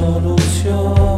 solución.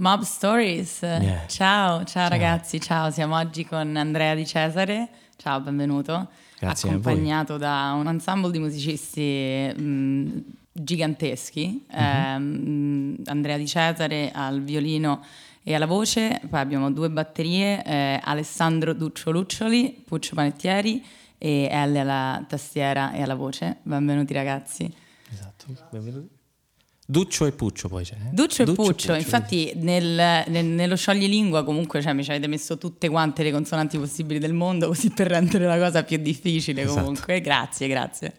Mob Stories. Yeah. Ciao, ciao, ragazzi, ciao, siamo oggi con Andrea Di Cesare. Ciao, benvenuto. Grazie a voi. Accompagnato da un ensemble di musicisti mh, giganteschi. Ehm, Andrea Di Cesare al violino e alla voce, poi abbiamo due batterie, eh, Alessandro Duccio Luccioli, Puccio Panettieri e Elle alla tastiera e alla voce. Benvenuti ragazzi. Esatto, benvenuti. Duccio e Puccio poi c'è. eh? Duccio, e Puccio, infatti nel- nel- nello scioglilingua comunque cioè, mi ci avete messo tutte quante le consonanti possibili del mondo così per rendere la cosa più difficile Esatto. comunque. Grazie, grazie.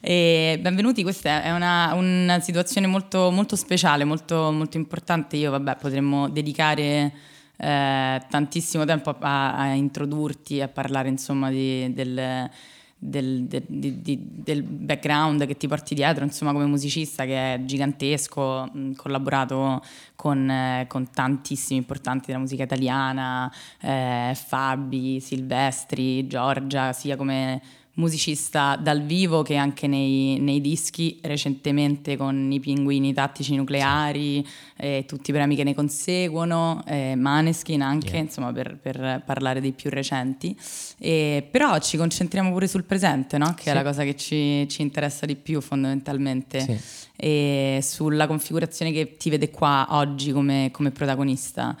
E benvenuti, questa è una, una situazione molto, molto speciale, molto, molto importante. Io vabbè potremmo dedicare eh, tantissimo tempo a, a introdurti, a parlare insomma di- del, del, del- di- del background che ti porti dietro, insomma, come musicista che è gigantesco, collaborato con, eh, con tantissimi importanti della musica italiana, eh, Fabi, Silvestri, Giorgia, sia come musicista dal vivo che anche nei, nei dischi, recentemente con i pinguini tattici nucleari, e tutti i premi che ne conseguono, eh, Maneskin anche, Yeah. insomma, per, per parlare dei più recenti. E, però ci concentriamo pure sul presente, no? che è Sì. la cosa che ci, ci interessa di più fondamentalmente, Sì. e sulla configurazione che ti vede qua oggi come, come protagonista.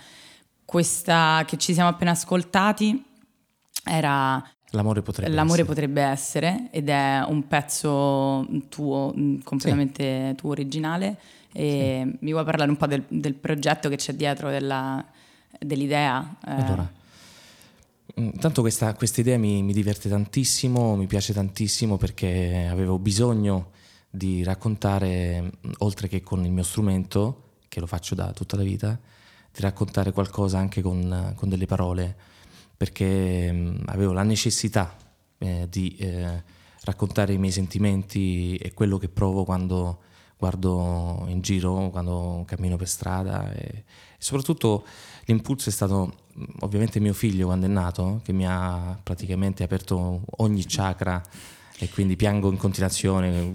Questa che ci siamo appena ascoltati era L'amore potrebbe L'amore essere. potrebbe essere ed è un pezzo tuo, mh, completamente tuo originale. E mi vuoi parlare un po' del, del progetto che c'è dietro, della- dell'idea? Eh, Allora, mm, Intanto questa, questa idea mi, mi diverte tantissimo, mi piace tantissimo perché avevo bisogno di raccontare, mm, oltre che con il mio strumento, che lo faccio da tutta la vita, di raccontare qualcosa anche con, con delle parole, perché mm, avevo la necessità eh, di eh, raccontare i miei sentimenti e quello che provo quando guardo in giro, quando cammino per strada e, e soprattutto l'impulso è stato mh, ovviamente mio figlio quando è nato, che mi ha praticamente aperto ogni chakra e quindi piango in continuazione,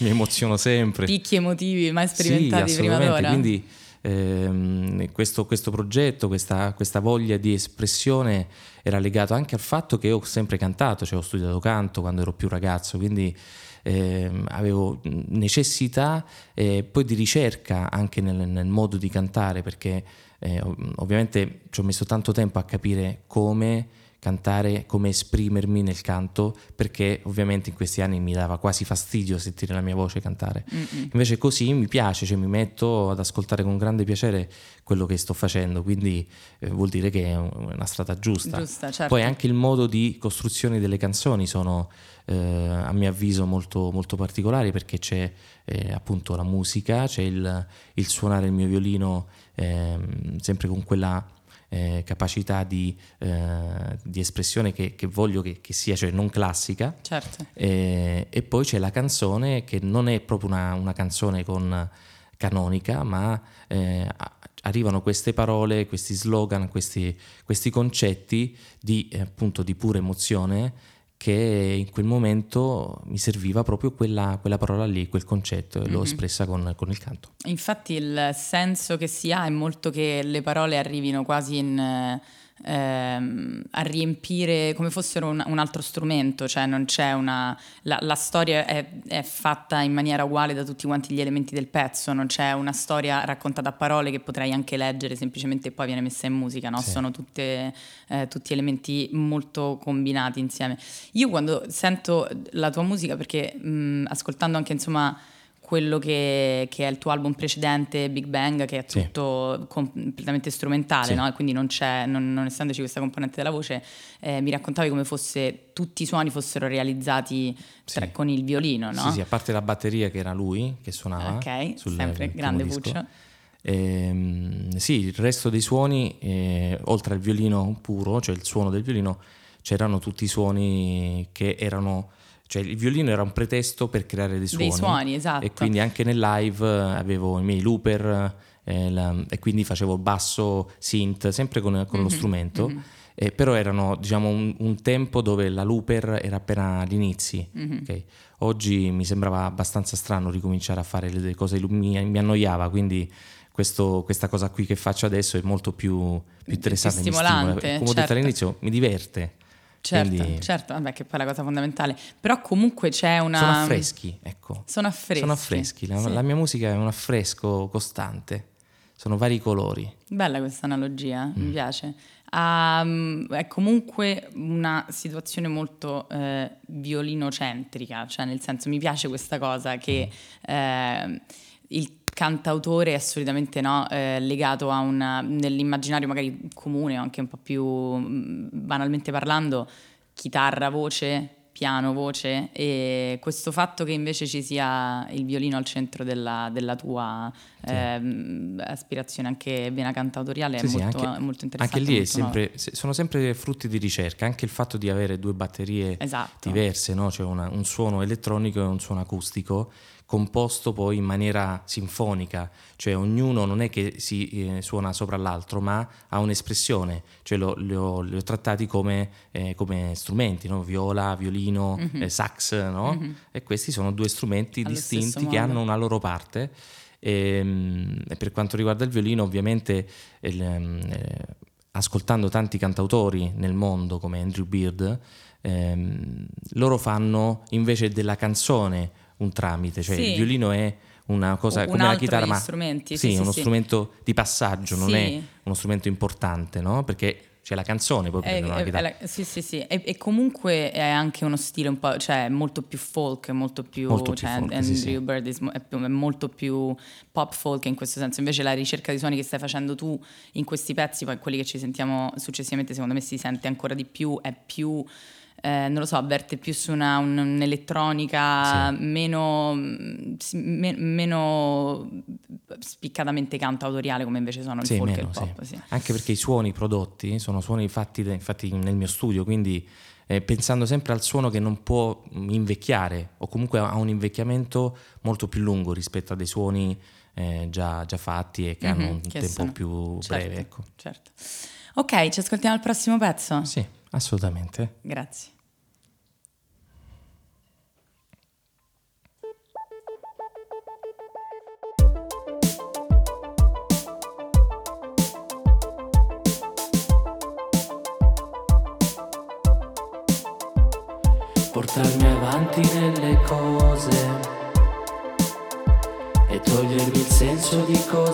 mi emoziono sempre. Picchi emotivi mai Sì, sperimentati prima assolutamente. d'ora? Quindi ehm, questo, questo progetto, questa, questa voglia di espressione era legato anche al fatto che ho sempre cantato, cioè ho studiato canto quando ero più ragazzo, quindi ehm, avevo necessità eh, poi di ricerca anche nel, nel modo di cantare, perché eh, ov- ovviamente ci ho messo tanto tempo a capire come cantare, come esprimermi nel canto, perché ovviamente in questi anni mi dava quasi fastidio sentire la mia voce cantare. Invece così mi piace, cioè mi metto ad ascoltare con grande piacere quello che sto facendo, quindi eh, vuol dire che è un- una strada giusta. Giusta, certo. Poi anche il modo di costruzione delle canzoni sono eh, a mio avviso molto, molto particolari perché c'è eh, appunto la musica, c'è il, il suonare il mio violino ehm, sempre con quella eh, capacità di, eh, di espressione che, che voglio che, che sia, cioè non classica. Certo. E, e poi c'è la canzone che non è proprio una, una canzone con canonica, ma eh, arrivano queste parole, questi slogan, questi, questi concetti di, eh, appunto, di pura emozione che in quel momento mi serviva proprio quella, quella parola lì, quel concetto, e l'ho espressa con, con il canto. Infatti il senso che si ha è molto che le parole arrivino quasi in, eh, ehm, a riempire come fossero un, un altro strumento, cioè non c'è una... La, la storia è, è fatta in maniera uguale da tutti quanti gli elementi del pezzo, non c'è una storia raccontata a parole che potrai anche leggere semplicemente e poi viene messa in musica, no? Sì. Sono tutte, eh, tutti elementi molto combinati insieme. Io quando sento la tua musica, perché mh, ascoltando anche insomma quello che, che è il tuo album precedente, Big Bang, che è Sì. tutto completamente strumentale, Sì. no? E quindi non c'è, non, non essendoci questa componente della voce, eh, mi raccontavi come fosse tutti i suoni fossero realizzati cioè, Sì. con il violino, no? Sì, sì, a parte la batteria che era lui che suonava. Ok, sul sempre grande. Puccio. Ehm, sì, il resto dei suoni, eh, oltre al violino puro, cioè il suono del violino, c'erano tutti i suoni che erano... Cioè il violino era un pretesto per creare dei suoni. Dei suoni, esatto. E quindi anche nel live eh, avevo i miei looper eh, la- e quindi facevo basso synth, sempre con, con lo Mhm, strumento. Eh, però erano diciamo un, un tempo dove la looper era appena agli inizi. Mhm. ok? Oggi mi sembrava abbastanza strano ricominciare a fare le cose, mi, mi annoiava, quindi questo, questa cosa qui che faccio adesso è molto più, più interessante, più stimolante, Come certo. ho detto all'inizio, mi diverte. Certo, Quindi... certo, vabbè, che poi è la cosa fondamentale. Però comunque c'è una... Sono affreschi, ecco. Sono affreschi. Sono affreschi. La, sì. la mia musica è un affresco costante. Sono vari colori. Bella questa analogia, mm. mi piace. Um, è comunque una situazione molto eh, violinocentrica, cioè nel senso mi piace questa cosa che mm. eh, il cantautore è solitamente no, eh, legato a una, nell'immaginario magari comune o anche un po' più mm, banalmente parlando, chitarra, voce, piano, voce e questo fatto che invece ci sia il violino al centro della, della tua sì. eh, aspirazione anche vena cantautoriale sì, è, molto, sì, anche, molto, interessante. Anche lì sempre, sono sempre frutti di ricerca, anche il fatto di avere due batterie esatto. diverse, no? cioè una, un suono elettronico e un suono acustico composto poi in maniera sinfonica, cioè ognuno non è che si eh, suona sopra l'altro, ma ha un'espressione, cioè lo, li, ho, li, ho, trattati come, eh, come strumenti, no? viola, violino, mm-hmm. eh, sax, no? mm-hmm. e questi sono due strumenti Allo distinti che hanno una loro parte. E, ehm, e, per quanto riguarda il violino, ovviamente il, eh, ascoltando tanti cantautori nel mondo come Andrew Beard, ehm, loro fanno invece della canzone un tramite, cioè sì. il violino è una cosa un come la chitarra, ma strumenti, sì, sì, uno sì, strumento di passaggio, non è uno strumento importante, no? Perché c'è la canzone poi è, è, è la, sì, sì, sì. E, e, comunque è anche uno stile un po', cioè molto più folk, molto più, molto cioè, più folk, Andrew sì, Bird è, è, molto più pop folk in questo senso. Invece la ricerca di suoni che stai facendo tu in questi pezzi, poi quelli che ci sentiamo successivamente, secondo me si sente ancora di più, è più eh, non lo so, avverte più su una, un, un'elettronica sì. meno, me, meno spiccatamente cantautoriale come invece sono il sì, folk meno, e il pop. Sì. Anche perché i suoni prodotti sono suoni fatti, infatti nel mio studio, quindi eh, pensando sempre al suono che non può invecchiare o comunque ha un invecchiamento molto più lungo rispetto a dei suoni eh, già, già, fatti e che mm-hmm, hanno un tempo sono. più certo, breve. Ecco. Certo. Ok, ci ascoltiamo al prossimo pezzo? Sì. Assolutamente. Grazie. Portarmi avanti nelle cose e togliermi il senso di cose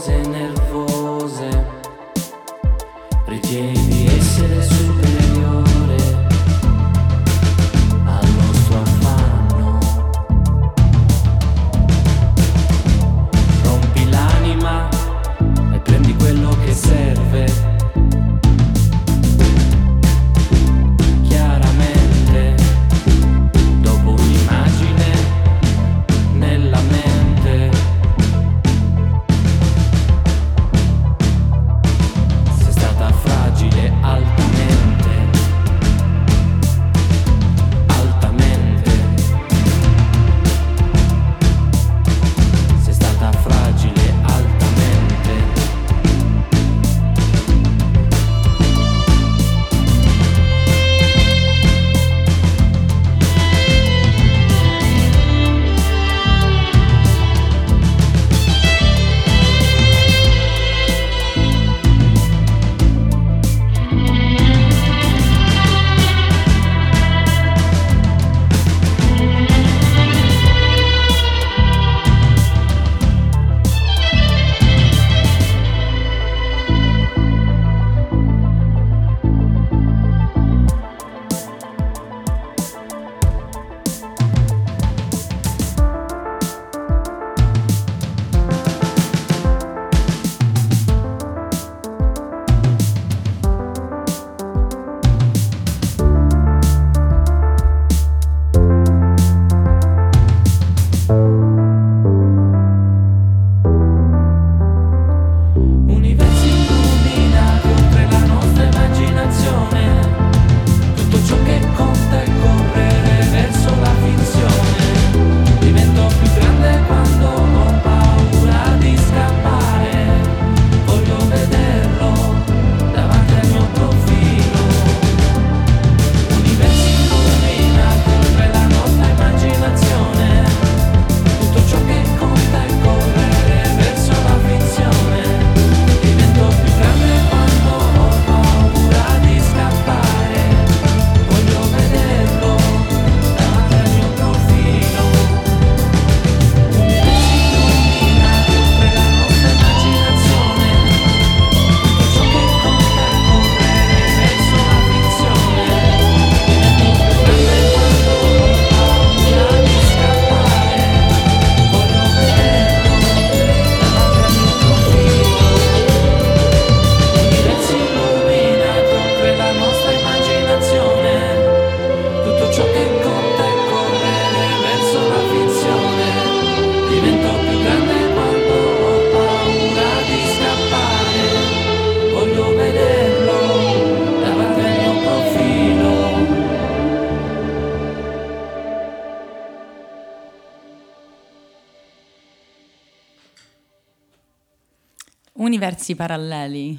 Universi paralleli.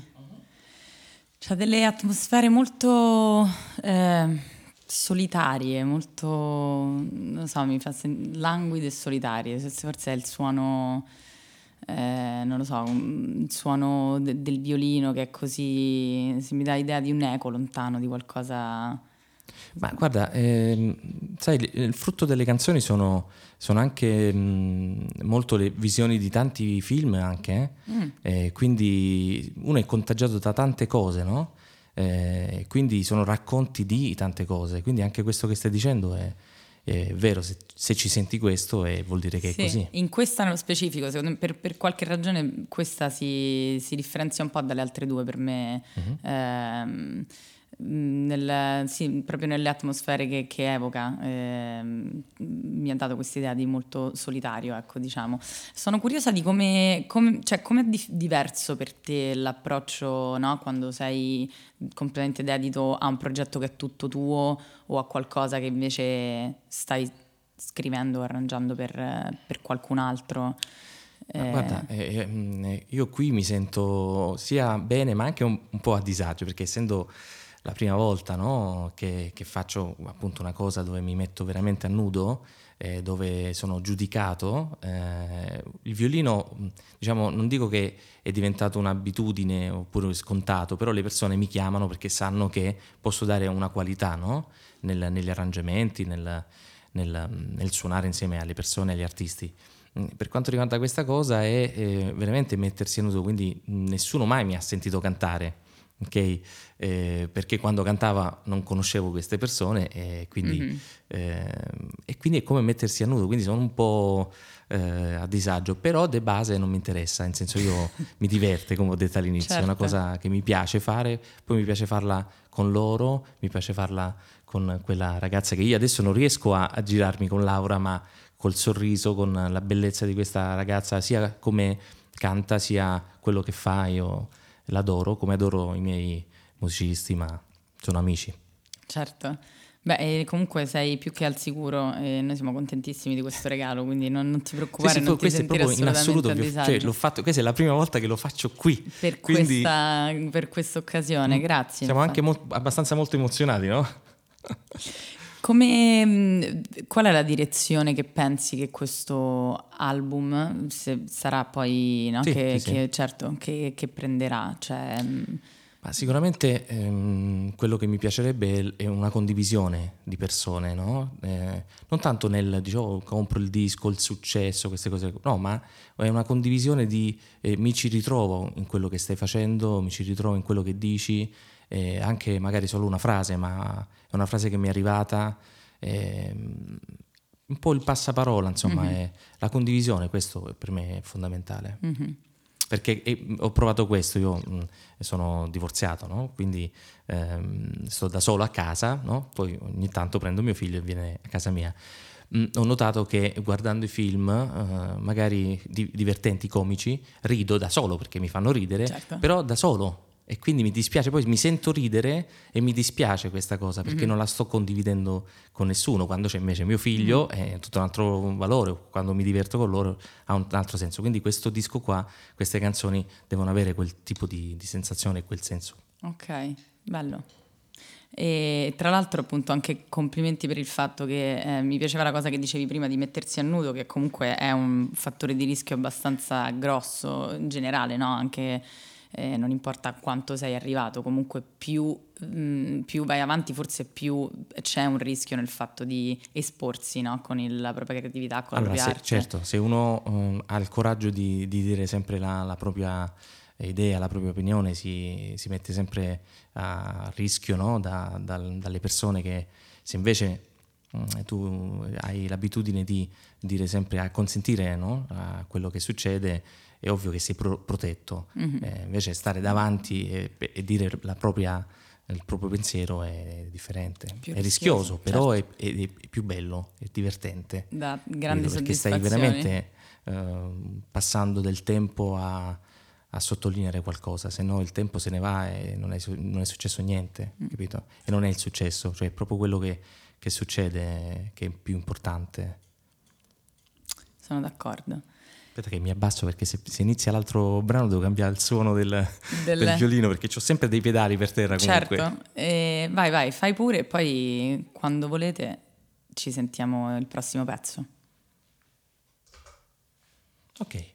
C'ha delle atmosfere molto eh, solitarie, molto, non so, mi fa sen- languide e solitarie. Forse è il suono, eh, non lo so, il suono de- del violino che è così, mi dà idea di un eco lontano, di qualcosa... Ma guarda, ehm, sai, il, frutto delle canzoni sono, sono anche mh, molto le visioni di tanti film anche, eh? Eh, quindi uno è contagiato da tante cose, no? Eh, quindi sono racconti di tante cose, quindi anche questo che stai dicendo è, è vero, se, se ci senti questo eh, vuol dire che Sì, è così. In questa nello specifico, secondo me, per, per qualche ragione questa si, si differenzia un po' dalle altre due per me. Mhm. Ehm, nel- sì, proprio nelle atmosfere che, che evoca ehm, mi ha dato questa idea di molto solitario, ecco, diciamo. Sono curiosa di come, come, cioè, com'è dif- diverso per te l'approccio, no? Quando sei completamente dedito a un progetto che è tutto tuo o a qualcosa che invece stai scrivendo o arrangiando per, per qualcun altro. Eh, Guarda, eh, eh, io qui mi sento sia bene ma anche un, un po' a disagio perché essendo la prima volta no, che, che faccio appunto una cosa dove mi metto veramente a nudo, eh, dove sono giudicato, eh, il violino, diciamo, non dico che è diventato un'abitudine oppure scontato, però le persone mi chiamano perché sanno che posso dare una qualità no? Nel- negli arrangiamenti, nel, nel- nel suonare insieme alle persone, agli artisti. Mm, Per quanto riguarda questa cosa è eh, veramente mettersi a nudo, quindi nessuno mai mi ha sentito cantare, ok? Eh, perché quando cantava non conoscevo queste persone e quindi, Mhm. eh, e quindi è come mettersi a nudo, quindi sono un po' eh, a disagio, però de base non mi interessa, nel senso io mi diverte, come ho detto all'inizio, è una Certo. cosa che mi piace fare, poi mi piace farla con loro, mi piace farla con quella ragazza che io adesso non riesco a, a girarmi con Laura, ma col sorriso, con la bellezza di questa ragazza, sia come canta, sia quello che fa, io l'adoro, come adoro i miei musicisti, ma sono amici. Certo. Beh, comunque sei più che al sicuro e noi siamo contentissimi di questo regalo, quindi non, non ti Sì, preoccupare, sì, non poi ti questo è sentire proprio in assoluto, ho- cioè, l'ho fatto, questa è la prima volta che lo faccio qui. per, quindi- questa, per questa occasione, grazie. Siamo infatti. anche mo- abbastanza molto emozionati, no? Come, mh, qual è la direzione che pensi che questo album se sarà poi, no, Sì, che, sì, che- certo, che, che prenderà? Cioè, mh, Ma sicuramente ehm, quello che mi piacerebbe è una condivisione di persone, no? Eh, non tanto nel dicevo "Oh, compro il disco, il successo, queste cose, no, ma è una condivisione di eh, mi ci ritrovo in quello che stai facendo, mi ci ritrovo in quello che dici, eh, anche magari solo una frase, ma è una frase che mi è arrivata. ehm, un po' il passaparola, insomma, è la condivisione, questo per me è fondamentale. mhm. Perché eh, ho provato questo, io mh, sono divorziato, no? quindi ehm, sto da solo a casa, no? poi ogni tanto prendo mio figlio e viene a casa mia. Mh, ho notato che guardando i film, eh, magari di- divertenti, comici, rido da solo perché mi fanno ridere, Certo. però da solo. E quindi mi dispiace, poi mi sento ridere e mi dispiace questa cosa perché non la sto condividendo con nessuno. Quando c'è invece mio figlio è tutto un altro valore, quando mi diverto con loro ha un altro senso. Quindi questo disco qua, queste canzoni devono avere quel tipo di, di sensazione e quel senso. Ok, bello. E tra l'altro appunto anche complimenti per il fatto che eh, mi piaceva la cosa che dicevi prima di mettersi a nudo, che comunque è un fattore di rischio abbastanza grosso in generale, no? Anche eh, non importa quanto sei arrivato, comunque più, mh, più vai avanti forse più c'è un rischio nel fatto di esporsi no? con il- la propria creatività, con la Allora, propria se- certo, se uno um, ha il coraggio di, di dire sempre la, la propria idea, la propria opinione, si, si mette sempre a rischio no? Da- dal- dalle persone che se invece mm, tu hai l'abitudine di dire sempre a consentire no? a quello che succede, è ovvio che sei pro- protetto. Mhm. Eh, invece stare davanti e, e dire la propria, il proprio pensiero è differente. Più è rischioso, rischioso, però è, è- è più bello, è divertente. Da Capito? perché stai veramente ehm, passando del tempo a, a sottolineare qualcosa, se no il tempo se ne va e non è, non è successo niente, Mm. capito? E non è il successo, cioè è proprio quello che, che succede che è più importante. Sono d'accordo. Aspetta che mi abbasso perché se, se inizia l'altro brano devo cambiare il suono del, Del- del violino perché ho sempre dei pedali per terra comunque. Certo, vai vai, fai pure e poi quando volete ci sentiamo il prossimo pezzo. Ok.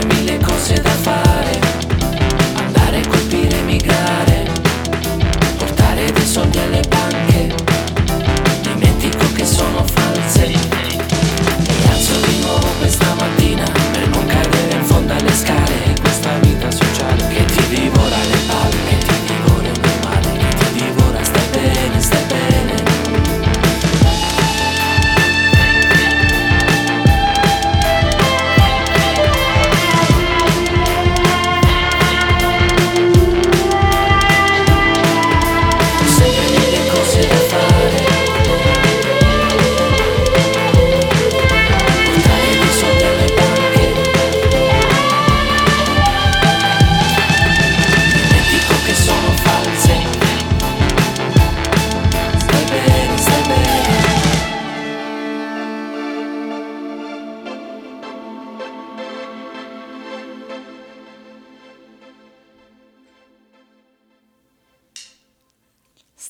Sempre mille cose da fare,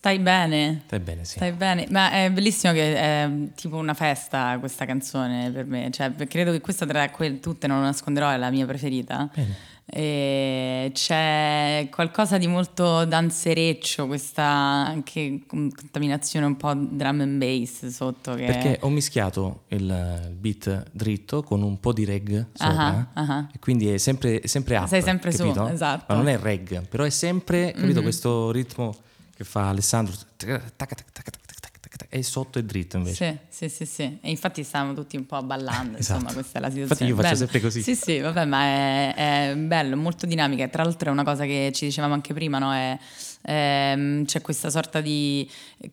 Stai bene? Stai bene, sì. Stai bene, ma è bellissimo che è tipo una festa questa canzone per me, cioè credo che questa tra que- tutte, non lo nasconderò, è la mia preferita. Bene. C'è qualcosa di molto danzereccio, questa anche contaminazione un po' drum and bass sotto. Che... Perché ho mischiato il beat dritto con un po' di reg sopra Ah, ah. e quindi è sempre, sempre up, Sei sempre su, capito? esatto. Ma non è reg, però è sempre, capito, questo ritmo che fa Alessandro. tac, tac, tac, e sotto è dritto invece. Sì, sì, sì, sì. E infatti stavamo tutti un po' ballando, Esatto. insomma, questa è la situazione. Infatti io faccio Bello. sempre così. Sì, sì, vabbè, ma è, è bello, molto dinamica. Tra l'altro è una cosa che ci dicevamo anche prima, no? È, ehm, c'è questa sorta di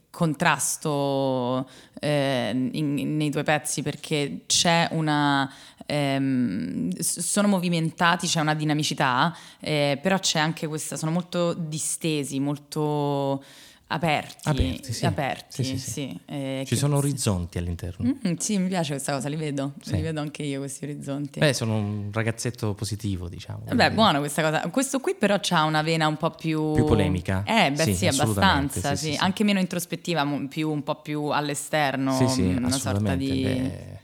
contrasto eh, in- nei tuoi pezzi perché c'è una... ehm, sono movimentati, c'è una dinamicità, eh, però c'è anche questa... sono molto distesi, molto... Aperti, Aperti, sì. aperti, Sì, sì, sì. Eh, Ci sono orizzonti all'interno. Mm, sì, mi piace questa cosa, li vedo, li vedo anche io questi orizzonti. Beh, sono un ragazzetto positivo, diciamo. Beh, quindi- buono questa cosa. Questo qui però ha una vena un po' più... Più polemica? Eh, beh sì, abbastanza. Anche meno introspettiva, più, un po' più all'esterno. Sì, sì, una sorta di... Beh,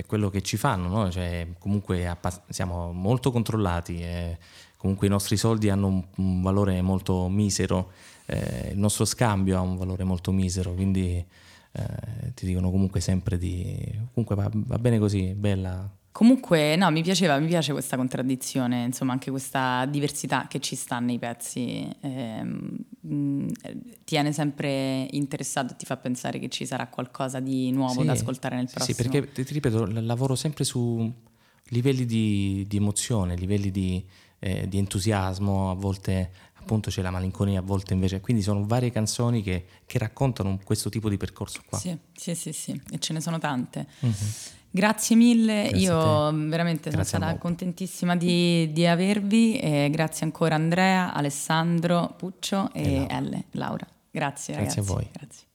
è quello che ci fanno, no? Cioè, comunque siamo molto controllati e comunque i nostri soldi hanno un, un valore molto misero, eh, il nostro scambio ha un valore molto misero, quindi eh, ti dicono comunque sempre di... comunque va, va bene così, bella. Comunque, no, mi piaceva, mi piace questa contraddizione, insomma, anche questa diversità che ci sta nei pezzi. mm, tiene sempre interessato e ti fa pensare che ci sarà qualcosa di nuovo Sì, da ascoltare nel prossimo. Sì, perché ti, ripeto, lavoro sempre su livelli di, di emozione, livelli di, eh, di entusiasmo, a volte appunto c'è la malinconia, a volte invece, quindi sono varie canzoni che, che raccontano questo tipo di percorso qua. Sì, sì, sì, sì, e ce ne sono tante. Mhm. Grazie mille, Grazie io a te. veramente Grazie a sono stata contentissima di, di avervi. e grazie ancora Andrea, Alessandro, Puccio e E L, Laura. Grazie, Grazie a ragazzi. voi. Grazie.